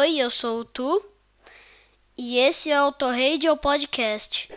Oi, eu sou o Tu e esse é o Torradio Podcast.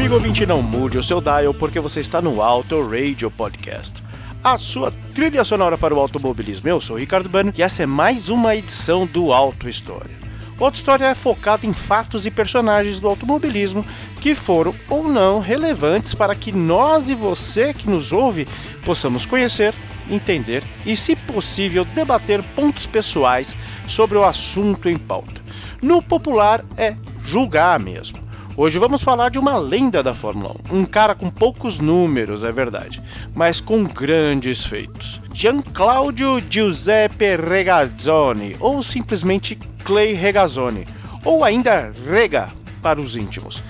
Amigo ouvinte, não mude o seu dial, porque você está no Auto Radio Podcast. A sua trilha sonora para o automobilismo. Eu sou Ricardo Bano e essa é mais uma edição do Auto História. O Auto História é focado em fatos e personagens do automobilismo que foram ou não relevantes para que nós e você que nos ouve possamos conhecer, entender e, se possível, debater pontos pessoais sobre o assunto em pauta. No popular é julgar mesmo. Hoje vamos falar de uma lenda da Fórmula 1, um cara com poucos números, é verdade, mas com grandes feitos. Gianclaudio Giuseppe Regazzoni, ou simplesmente Clay Regazzoni, ou ainda Rega para os íntimos.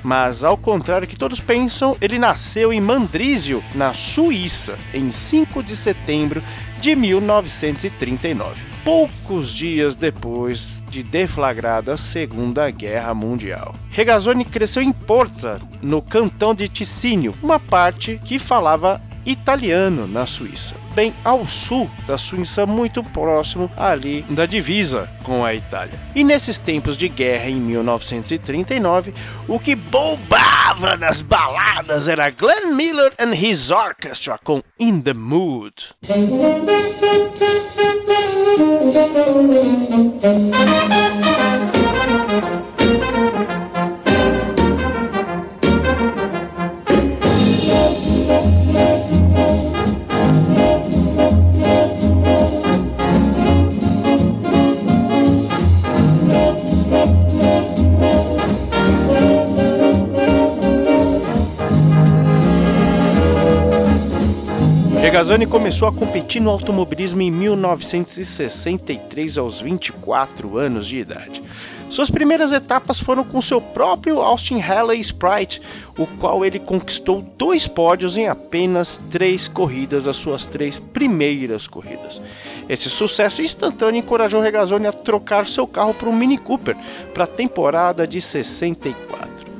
Mas ao contrário que todos pensam, ele nasceu em Mandrizio, na Suíça, em 5 de setembro de 1939, poucos dias depois de deflagrada a Segunda Guerra Mundial. Regazzoni cresceu em Porza, no cantão de Ticínio, uma parte que falava italiano na Suíça, bem ao sul da Suíça, muito próximo ali da divisa com a Itália. E nesses tempos de guerra em 1939, o que bombava nas baladas era Glenn Miller and his orchestra com In the Mood. Regazzoni começou a competir no automobilismo em 1963 aos 24 anos de idade. Suas primeiras etapas foram com seu próprio Austin Halley Sprite, o qual ele conquistou dois pódios em apenas três corridas, as suas três primeiras corridas. Esse sucesso instantâneo encorajou Regazzoni a trocar seu carro por um Mini Cooper para a temporada de 64.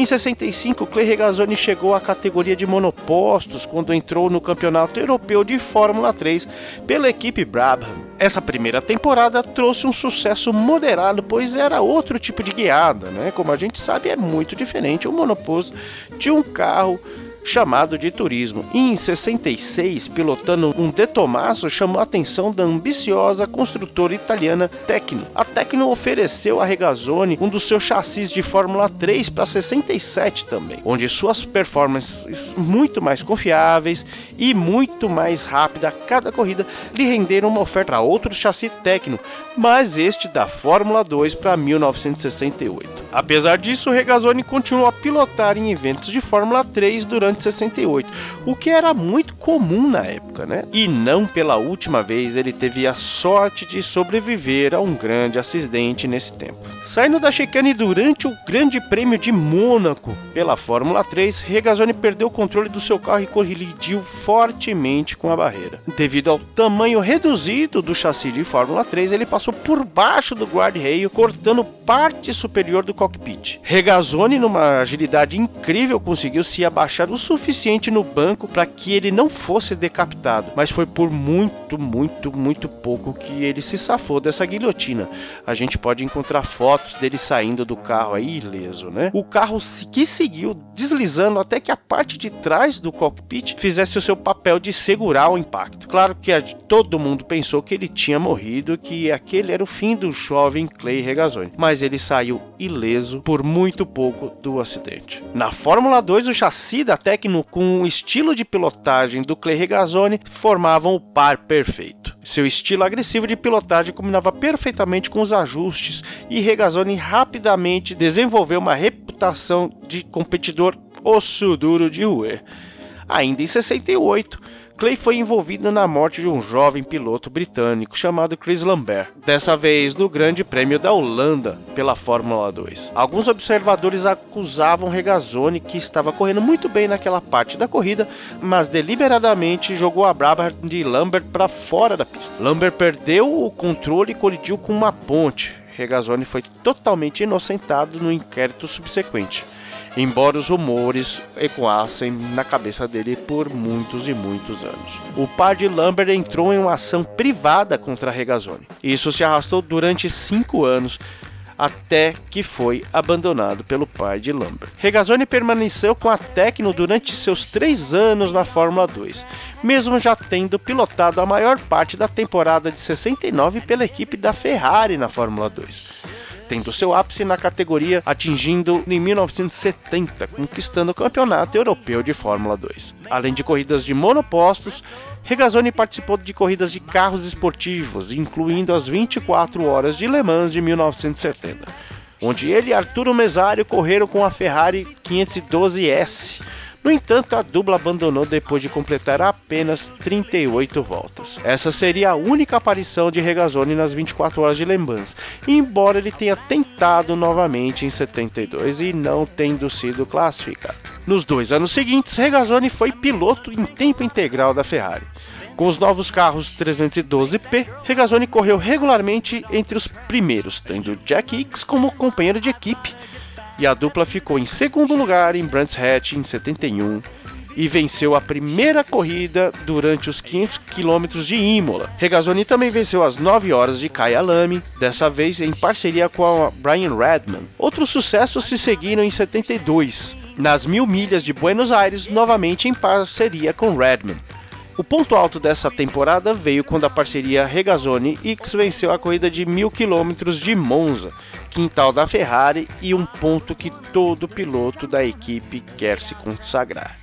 Em 65, Clay Regazzoni chegou à categoria de monopostos quando entrou no Campeonato Europeu de Fórmula 3 pela equipe Brabham. Essa primeira temporada trouxe um sucesso moderado, pois era outro tipo de guiada, né? Como a gente sabe, é muito diferente o monoposto de um carro chamado de turismo. E em 66, pilotando um De Tomaso, chamou a atenção da ambiciosa construtora italiana Tecno. A Tecno ofereceu a Regazzoni um dos seus chassis de Fórmula 3 para 67 também, onde suas performances muito mais confiáveis e muito mais rápida a cada corrida lhe renderam uma oferta a outro chassi Tecno, mas este da Fórmula 2 para 1968. Apesar disso, Regazzoni continuou a pilotar em eventos de Fórmula 3 durante 68, o que era muito comum na época, né? E não pela última vez ele teve a sorte de sobreviver a um grande acidente nesse tempo. Saindo da chicane durante o Grande Prêmio de Mônaco pela Fórmula 3, Regazzoni perdeu o controle do seu carro e colidiu fortemente com a barreira. Devido ao tamanho reduzido do chassi de Fórmula 3, ele passou por baixo do guarda-reio, cortando parte superior do cockpit. Regazzoni, numa agilidade incrível, conseguiu se abaixar o suficiente no banco para que ele não fosse decapitado, mas foi por muito, muito, muito pouco que ele se safou dessa guilhotina. A gente pode encontrar fotos dele saindo do carro aí ileso, né? O carro que seguiu deslizando até que a parte de trás do cockpit fizesse o seu papel de segurar o impacto. Claro que todo mundo pensou que ele tinha morrido, que aquele era o fim do jovem Clay Regazzoni, mas ele saiu ileso por muito pouco do acidente. Na Fórmula 2, o chassi da Tecno com o estilo de pilotagem do Clay Regazzoni formavam o par perfeito. Seu estilo agressivo de pilotagem combinava perfeitamente com os ajustes e Regazzoni rapidamente desenvolveu uma reputação de competidor osso duro de roer. Ainda em 68, Clay foi envolvido na morte de um jovem piloto britânico chamado Chris Lambert, dessa vez no Grande Prêmio da Holanda pela Fórmula 2. Alguns observadores acusavam Regazzoni que estava correndo muito bem naquela parte da corrida, mas deliberadamente jogou a braba de Lambert para fora da pista. Lambert perdeu o controle e colidiu com uma ponte. Regazzoni foi totalmente inocentado no inquérito subsequente embora os rumores ecoassem na cabeça dele por muitos e muitos anos. O par de Lambert entrou em uma ação privada contra Regazzoni. Isso se arrastou durante cinco anos, até que foi abandonado pelo pai de Lambert. Regazzoni permaneceu com a Tecno durante seus três anos na Fórmula 2, mesmo já tendo pilotado a maior parte da temporada de 69 pela equipe da Ferrari na Fórmula 2 tendo seu ápice na categoria atingindo em 1970, conquistando o Campeonato Europeu de Fórmula 2. Além de corridas de monopostos, Regazzoni participou de corridas de carros esportivos, incluindo as 24 horas de Le Mans de 1970, onde ele e Arturo Mesario correram com a Ferrari 512S, no entanto, a dupla abandonou depois de completar apenas 38 voltas. Essa seria a única aparição de Regazzoni nas 24 horas de Le Mans, embora ele tenha tentado novamente em 72 e não tendo sido classificado. Nos dois anos seguintes, Regazzoni foi piloto em tempo integral da Ferrari. Com os novos carros 312P, Regazzoni correu regularmente entre os primeiros, tendo Jack Hicks como companheiro de equipe e a dupla ficou em segundo lugar em Brands Hatch em 71 e venceu a primeira corrida durante os 500 km de Imola. Regazzoni também venceu as 9 horas de Kyalami, dessa vez em parceria com Brian Redman. Outros sucessos se seguiram em 72, nas mil milhas de Buenos Aires, novamente em parceria com Redman. O ponto alto dessa temporada veio quando a parceria Regazzoni X venceu a corrida de mil quilômetros de Monza, quintal da Ferrari e um ponto que todo piloto da equipe quer se consagrar.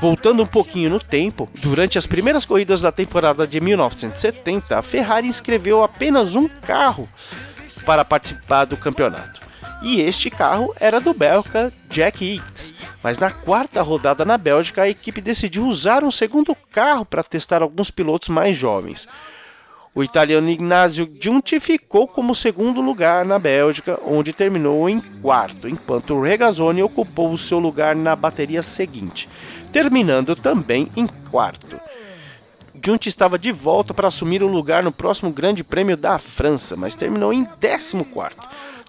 Voltando um pouquinho no tempo, durante as primeiras corridas da temporada de 1970, a Ferrari inscreveu apenas um carro para participar do campeonato e este carro era do belga Jack Hicks. Mas na quarta rodada na Bélgica, a equipe decidiu usar um segundo carro para testar alguns pilotos mais jovens. O italiano Ignazio Giunti ficou como segundo lugar na Bélgica, onde terminou em quarto, enquanto Regazzoni ocupou o seu lugar na bateria seguinte, terminando também em quarto. Giunti estava de volta para assumir o lugar no próximo Grande Prêmio da França, mas terminou em 14 quarto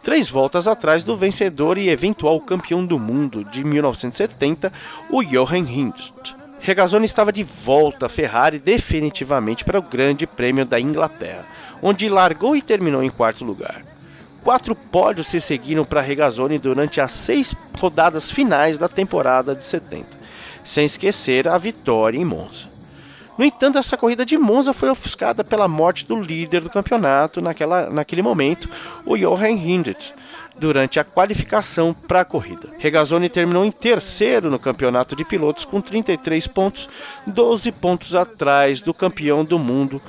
três voltas atrás do vencedor e eventual campeão do mundo de 1970, o Johan Hindt. Regazzoni estava de volta à Ferrari definitivamente para o Grande Prêmio da Inglaterra, onde largou e terminou em quarto lugar. Quatro pódios se seguiram para Regazzoni durante as seis rodadas finais da temporada de 70, sem esquecer a vitória em Monza. No entanto, essa corrida de Monza foi ofuscada pela morte do líder do campeonato naquela, naquele momento, o Johan Hindt, durante a qualificação para a corrida. Regazzoni terminou em terceiro no campeonato de pilotos com 33 pontos, 12 pontos atrás do campeão do mundo,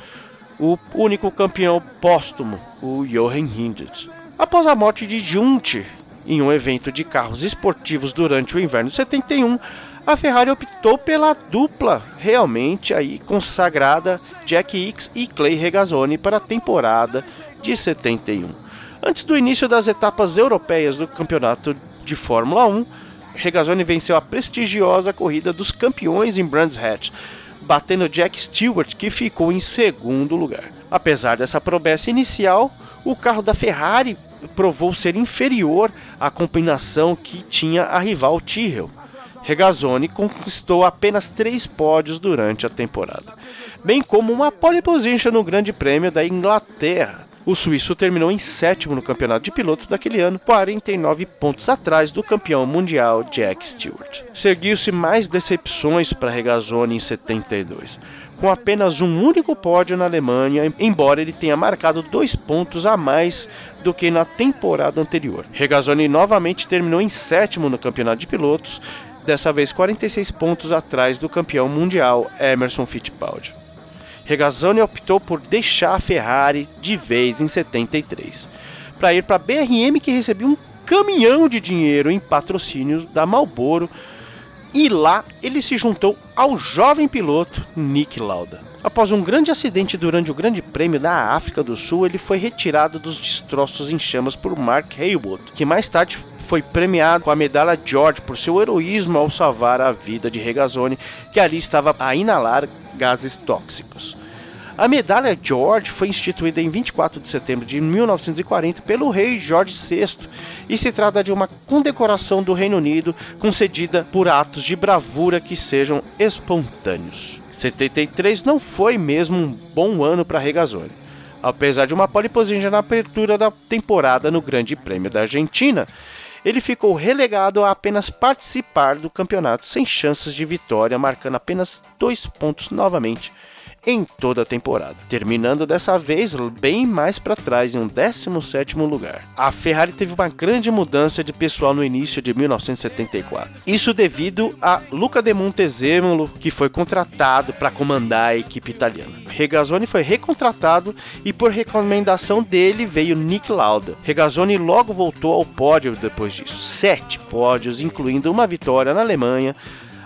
o único campeão póstumo, o Johan Hindt. Após a morte de Junte em um evento de carros esportivos durante o inverno de 71, a Ferrari optou pela dupla realmente aí consagrada Jack Hicks e Clay Regazzoni para a temporada de 71. Antes do início das etapas europeias do campeonato de Fórmula 1, Regazzoni venceu a prestigiosa corrida dos campeões em Brands Hatch, batendo Jack Stewart, que ficou em segundo lugar. Apesar dessa promessa inicial, o carro da Ferrari provou ser inferior à combinação que tinha a rival Tyrrell. Regazzoni conquistou apenas três pódios durante a temporada, bem como uma pole position no Grande Prêmio da Inglaterra. O suíço terminou em sétimo no campeonato de pilotos daquele ano, 49 pontos atrás do campeão mundial Jack Stewart. Seguiu-se mais decepções para Regazzoni em 72 com apenas um único pódio na Alemanha, embora ele tenha marcado dois pontos a mais do que na temporada anterior. Regazzoni novamente terminou em sétimo no campeonato de pilotos, dessa vez 46 pontos atrás do campeão mundial Emerson Fittipaldi. Regazzoni optou por deixar a Ferrari de vez em 73, para ir para a BRM que recebia um caminhão de dinheiro em patrocínio da Marlboro e lá ele se juntou ao jovem piloto Nick Lauda. Após um grande acidente durante o Grande Prêmio da África do Sul, ele foi retirado dos destroços em chamas por Mark Haywood, que mais tarde foi premiado com a medalha George por seu heroísmo ao salvar a vida de Regazzoni, que ali estava a inalar gases tóxicos. A medalha George foi instituída em 24 de setembro de 1940 pelo rei George VI e se trata de uma condecoração do Reino Unido concedida por atos de bravura que sejam espontâneos. 73 não foi mesmo um bom ano para Regazzoni. Apesar de uma pole position na abertura da temporada no Grande Prêmio da Argentina, ele ficou relegado a apenas participar do campeonato sem chances de vitória, marcando apenas dois pontos novamente em toda a temporada, terminando dessa vez bem mais para trás em um 17º lugar. A Ferrari teve uma grande mudança de pessoal no início de 1974. Isso devido a Luca de Montezemolo, que foi contratado para comandar a equipe italiana. Regazzoni foi recontratado e por recomendação dele veio Nick Lauda. Regazzoni logo voltou ao pódio depois disso, sete pódios, incluindo uma vitória na Alemanha,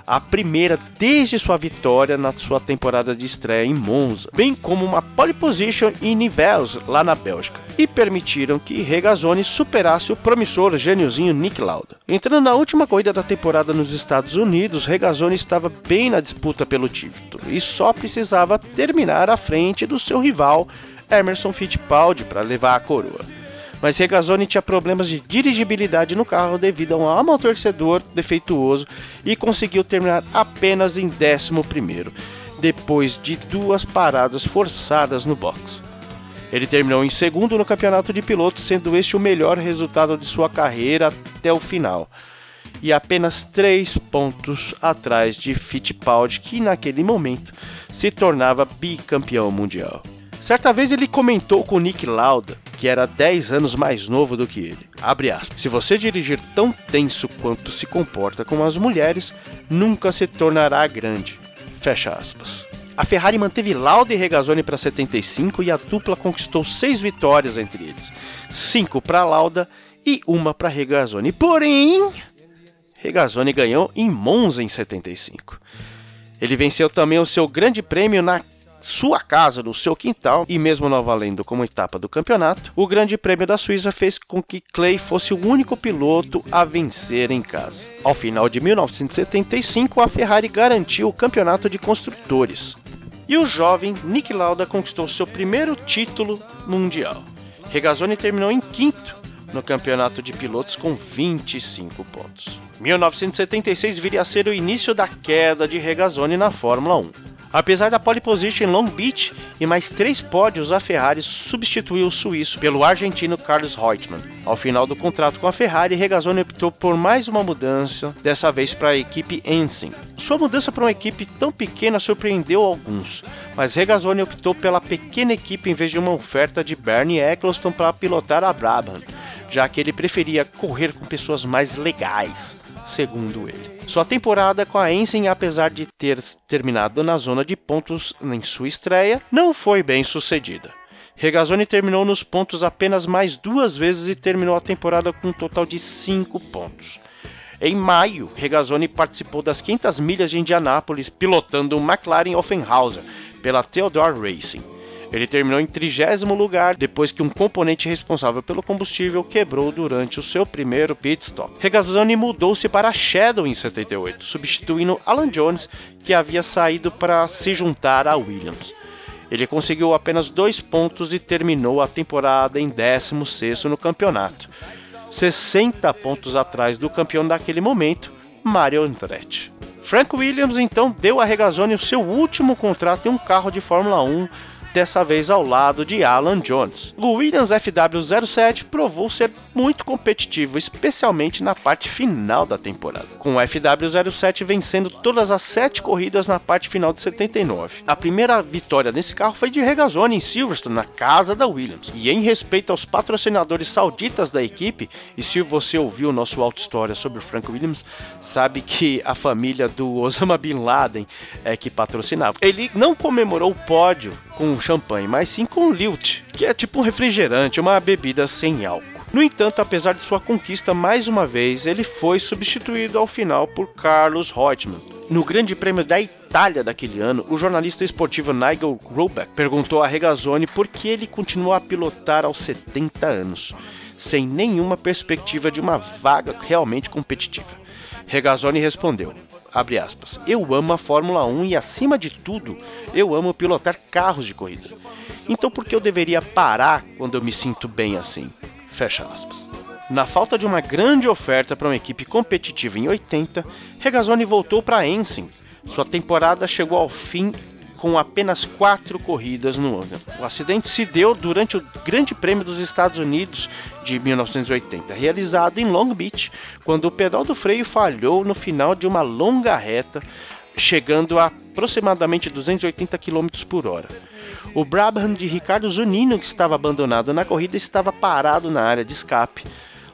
a primeira desde sua vitória na sua temporada de estreia em Monza, bem como uma pole position em Nivelles, lá na Bélgica, e permitiram que Regazzoni superasse o promissor gêniozinho Nick Lauda. Entrando na última corrida da temporada nos Estados Unidos, Regazzoni estava bem na disputa pelo título e só precisava terminar à frente do seu rival Emerson Fittipaldi para levar a coroa mas Regazzoni tinha problemas de dirigibilidade no carro devido a um amortecedor defeituoso e conseguiu terminar apenas em 11 depois de duas paradas forçadas no box. Ele terminou em segundo no campeonato de pilotos, sendo este o melhor resultado de sua carreira até o final, e apenas três pontos atrás de Fittipaldi, que naquele momento se tornava bicampeão mundial. Certa vez ele comentou com Nick Lauda, que era 10 anos mais novo do que ele. Abre aspas. Se você dirigir tão tenso quanto se comporta com as mulheres, nunca se tornará grande. Fecha aspas. A Ferrari manteve Lauda e Regazzoni para 75 e a dupla conquistou seis vitórias entre eles, cinco para Lauda e uma para Regazzoni. Porém, Regazzoni ganhou em Monza em 75. Ele venceu também o seu grande prêmio na sua casa, no seu quintal, e mesmo não valendo como etapa do campeonato, o Grande Prêmio da Suíça fez com que Clay fosse o único piloto a vencer em casa. Ao final de 1975, a Ferrari garantiu o campeonato de construtores. E o jovem Nick Lauda conquistou seu primeiro título mundial. Regazzoni terminou em quinto no campeonato de pilotos com 25 pontos. 1976 viria a ser o início da queda de Regazzoni na Fórmula 1. Apesar da pole position em Long Beach e mais três pódios, a Ferrari substituiu o suíço pelo argentino Carlos Reutemann. Ao final do contrato com a Ferrari, Regazzoni optou por mais uma mudança, dessa vez para a equipe Ensign. Sua mudança para uma equipe tão pequena surpreendeu alguns, mas Regazzoni optou pela pequena equipe em vez de uma oferta de Bernie Eccleston para pilotar a Brabham, já que ele preferia correr com pessoas mais legais segundo ele. Sua temporada com a Ensign, apesar de ter terminado na zona de pontos em sua estreia, não foi bem sucedida. Regazzoni terminou nos pontos apenas mais duas vezes e terminou a temporada com um total de 5 pontos. Em maio, Regazzoni participou das 500 milhas de Indianápolis pilotando o McLaren Offenhauser pela Theodore Racing. Ele terminou em trigésimo lugar depois que um componente responsável pelo combustível quebrou durante o seu primeiro pit stop. Regazzoni mudou-se para Shadow em 78, substituindo Alan Jones, que havia saído para se juntar a Williams. Ele conseguiu apenas dois pontos e terminou a temporada em 16 no campeonato, 60 pontos atrás do campeão daquele momento, Mario Andretti. Frank Williams então deu a Regazzoni o seu último contrato em um carro de Fórmula 1 dessa vez ao lado de Alan Jones. O Williams FW07 provou ser muito competitivo, especialmente na parte final da temporada, com o FW07 vencendo todas as sete corridas na parte final de 79. A primeira vitória nesse carro foi de Regazzoni em Silverstone, na casa da Williams. E em respeito aos patrocinadores sauditas da equipe, e se você ouviu o nosso auto história sobre o Frank Williams, sabe que a família do Osama Bin Laden é que patrocinava. Ele não comemorou o pódio com champanhe, mas sim com lilt, que é tipo um refrigerante, uma bebida sem álcool. No entanto, apesar de sua conquista mais uma vez, ele foi substituído ao final por Carlos Reutemann. No Grande Prêmio da Itália daquele ano, o jornalista esportivo Nigel Grubeck perguntou a Regazzoni por que ele continuou a pilotar aos 70 anos, sem nenhuma perspectiva de uma vaga realmente competitiva. Regazzoni respondeu: abre aspas, eu amo a Fórmula 1 e acima de tudo, eu amo pilotar carros de corrida. Então por que eu deveria parar quando eu me sinto bem assim? Fecha aspas. Na falta de uma grande oferta para uma equipe competitiva em 80, Regazzoni voltou para Ensign. Sua temporada chegou ao fim com apenas quatro corridas no ano. O acidente se deu durante o Grande Prêmio dos Estados Unidos de 1980, realizado em Long Beach, quando o pedal do freio falhou no final de uma longa reta, chegando a aproximadamente 280 km por hora. O Brabham de Ricardo Zunino, que estava abandonado na corrida, estava parado na área de escape,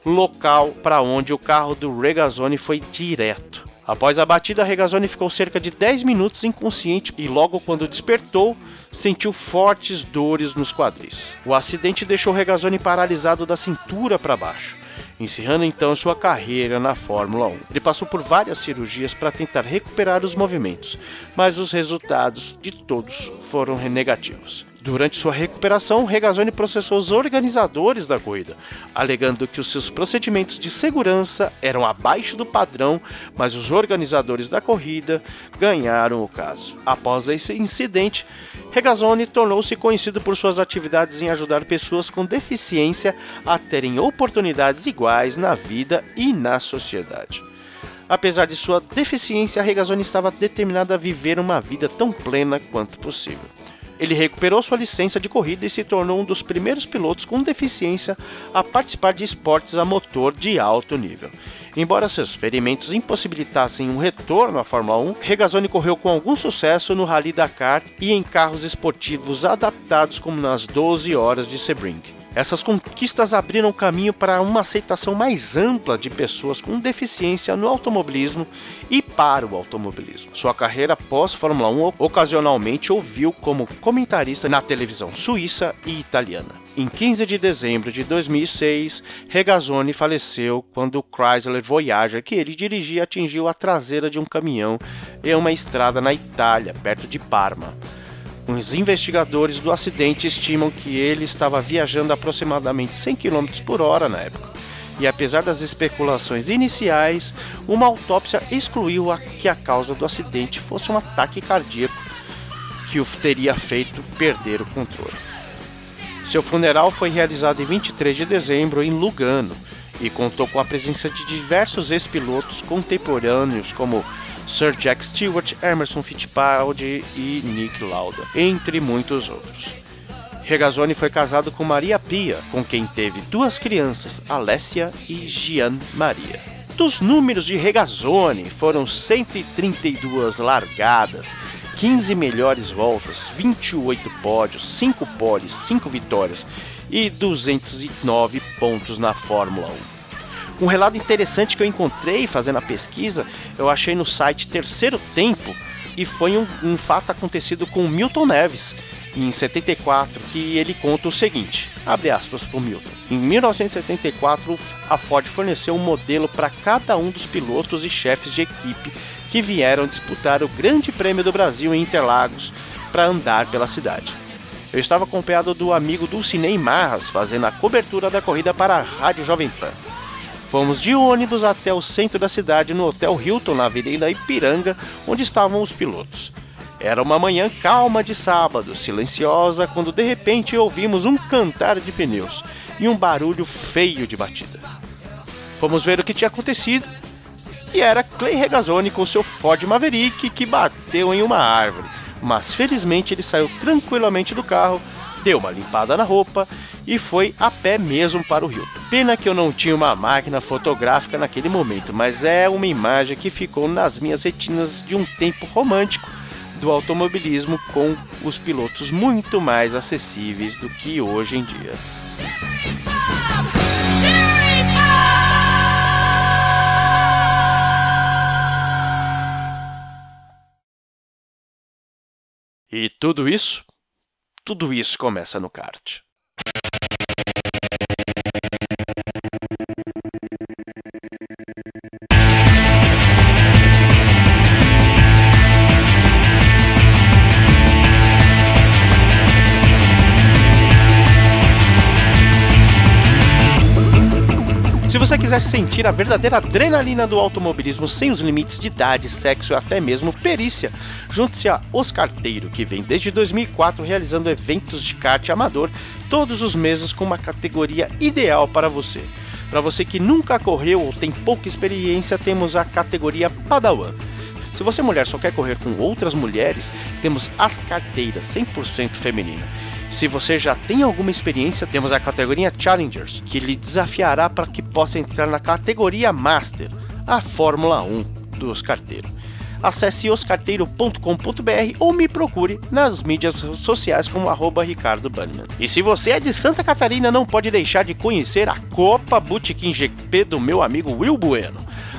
local para onde o carro do Regazzoni foi direto. Após a batida, Regazzoni ficou cerca de 10 minutos inconsciente e logo quando despertou, sentiu fortes dores nos quadris. O acidente deixou Regazzoni paralisado da cintura para baixo, encerrando então sua carreira na Fórmula 1. Ele passou por várias cirurgias para tentar recuperar os movimentos, mas os resultados de todos foram negativos. Durante sua recuperação, Regazzoni processou os organizadores da corrida, alegando que os seus procedimentos de segurança eram abaixo do padrão, mas os organizadores da corrida ganharam o caso. Após esse incidente, Regazzoni tornou-se conhecido por suas atividades em ajudar pessoas com deficiência a terem oportunidades iguais na vida e na sociedade. Apesar de sua deficiência, Regazzoni estava determinado a viver uma vida tão plena quanto possível. Ele recuperou sua licença de corrida e se tornou um dos primeiros pilotos com deficiência a participar de esportes a motor de alto nível. Embora seus ferimentos impossibilitassem um retorno à Fórmula 1, Regazzoni correu com algum sucesso no Rally Dakar e em carros esportivos adaptados como nas 12 horas de Sebring. Essas conquistas abriram caminho para uma aceitação mais ampla de pessoas com deficiência no automobilismo e para o automobilismo. Sua carreira pós-Fórmula 1 ocasionalmente ouviu como comentarista na televisão suíça e italiana. Em 15 de dezembro de 2006, Regazzoni faleceu quando o Chrysler Voyager que ele dirigia atingiu a traseira de um caminhão em uma estrada na Itália, perto de Parma. Os investigadores do acidente estimam que ele estava viajando aproximadamente 100 km por hora na época. E apesar das especulações iniciais, uma autópsia excluiu a que a causa do acidente fosse um ataque cardíaco que o teria feito perder o controle. Seu funeral foi realizado em 23 de dezembro em Lugano e contou com a presença de diversos ex-pilotos contemporâneos como Sir Jack Stewart, Emerson Fittipaldi e Nick Lauda, entre muitos outros. Regazzoni foi casado com Maria Pia, com quem teve duas crianças, Alessia e Gian Maria. Dos números de Regazzoni foram 132 largadas, 15 melhores voltas, 28 pódios, 5 poles, 5 vitórias e 209 pontos na Fórmula 1. Um relato interessante que eu encontrei fazendo a pesquisa, eu achei no site Terceiro Tempo, e foi um, um fato acontecido com Milton Neves, em 74, que ele conta o seguinte: abre aspas para o Milton. Em 1974, a Ford forneceu um modelo para cada um dos pilotos e chefes de equipe que vieram disputar o Grande Prêmio do Brasil em Interlagos para andar pela cidade. Eu estava acompanhado do amigo Dulcinei Marras fazendo a cobertura da corrida para a Rádio Jovem Pan. Fomos de ônibus até o centro da cidade no Hotel Hilton, na Avenida Ipiranga, onde estavam os pilotos. Era uma manhã calma de sábado, silenciosa, quando de repente ouvimos um cantar de pneus e um barulho feio de batida. Fomos ver o que tinha acontecido E era Clay Regazzoni com seu Ford Maverick que bateu em uma árvore. Mas felizmente ele saiu tranquilamente do carro, deu uma limpada na roupa e foi a pé mesmo para o Rio. Pena que eu não tinha uma máquina fotográfica naquele momento, mas é uma imagem que ficou nas minhas retinas de um tempo romântico do automobilismo com os pilotos muito mais acessíveis do que hoje em dia. E tudo isso, tudo isso começa no kart. Quiser sentir a verdadeira adrenalina do automobilismo sem os limites de idade, sexo e até mesmo perícia, junte-se a Oscarteiro, que vem desde 2004 realizando eventos de kart amador todos os meses com uma categoria ideal para você. Para você que nunca correu ou tem pouca experiência, temos a categoria Padawan. Se você mulher só quer correr com outras mulheres, temos as carteiras 100% feminina. Se você já tem alguma experiência, temos a categoria Challengers, que lhe desafiará para que possa entrar na categoria Master, a Fórmula 1 dos carteiros. Acesse oscarteiro.com.br ou me procure nas mídias sociais como arroba Ricardo Bannerman. E se você é de Santa Catarina, não pode deixar de conhecer a Copa Botequim GP do meu amigo Will Bueno.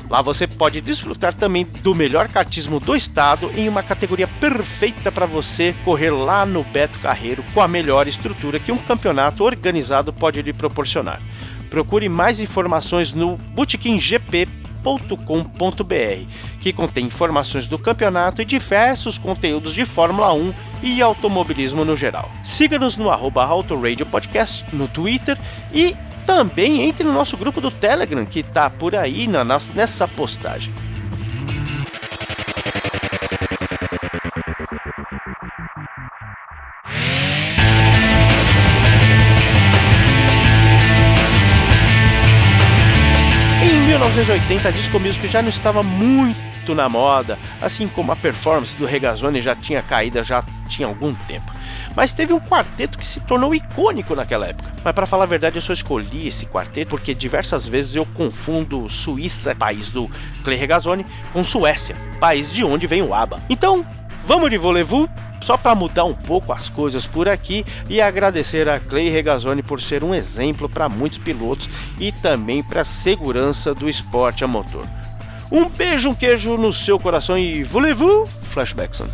Lá você pode desfrutar também do melhor kartismo do estado em uma categoria perfeita para você correr lá no Beto Carreiro com a melhor estrutura que um campeonato organizado pode lhe proporcionar. Procure mais informações no botequimgp.com.br, que contém informações do campeonato e diversos conteúdos de Fórmula 1 e automobilismo no geral. Siga-nos no arroba Podcast no Twitter e também entre no nosso grupo do Telegram, que está por aí na, nessa postagem. Em 1980, a disco music já não estava muito na moda, assim como a performance do Regazzoni já tinha caído já tinha algum tempo. Mas teve um quarteto que se tornou icônico naquela época. Mas para falar a verdade, eu só escolhi esse quarteto porque diversas vezes eu confundo Suíça, país do Clay Regazzoni, com Suécia, país de onde vem o ABBA. Então, vamos de volevu só para mudar um pouco as coisas por aqui e agradecer a Clay Regazzoni por ser um exemplo para muitos pilotos e também para a segurança do esporte a motor. Um beijo, um queijo no seu coração e volevu, Flashbackson.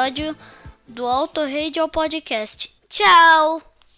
Episódio do Auto Radio Podcast. Tchau!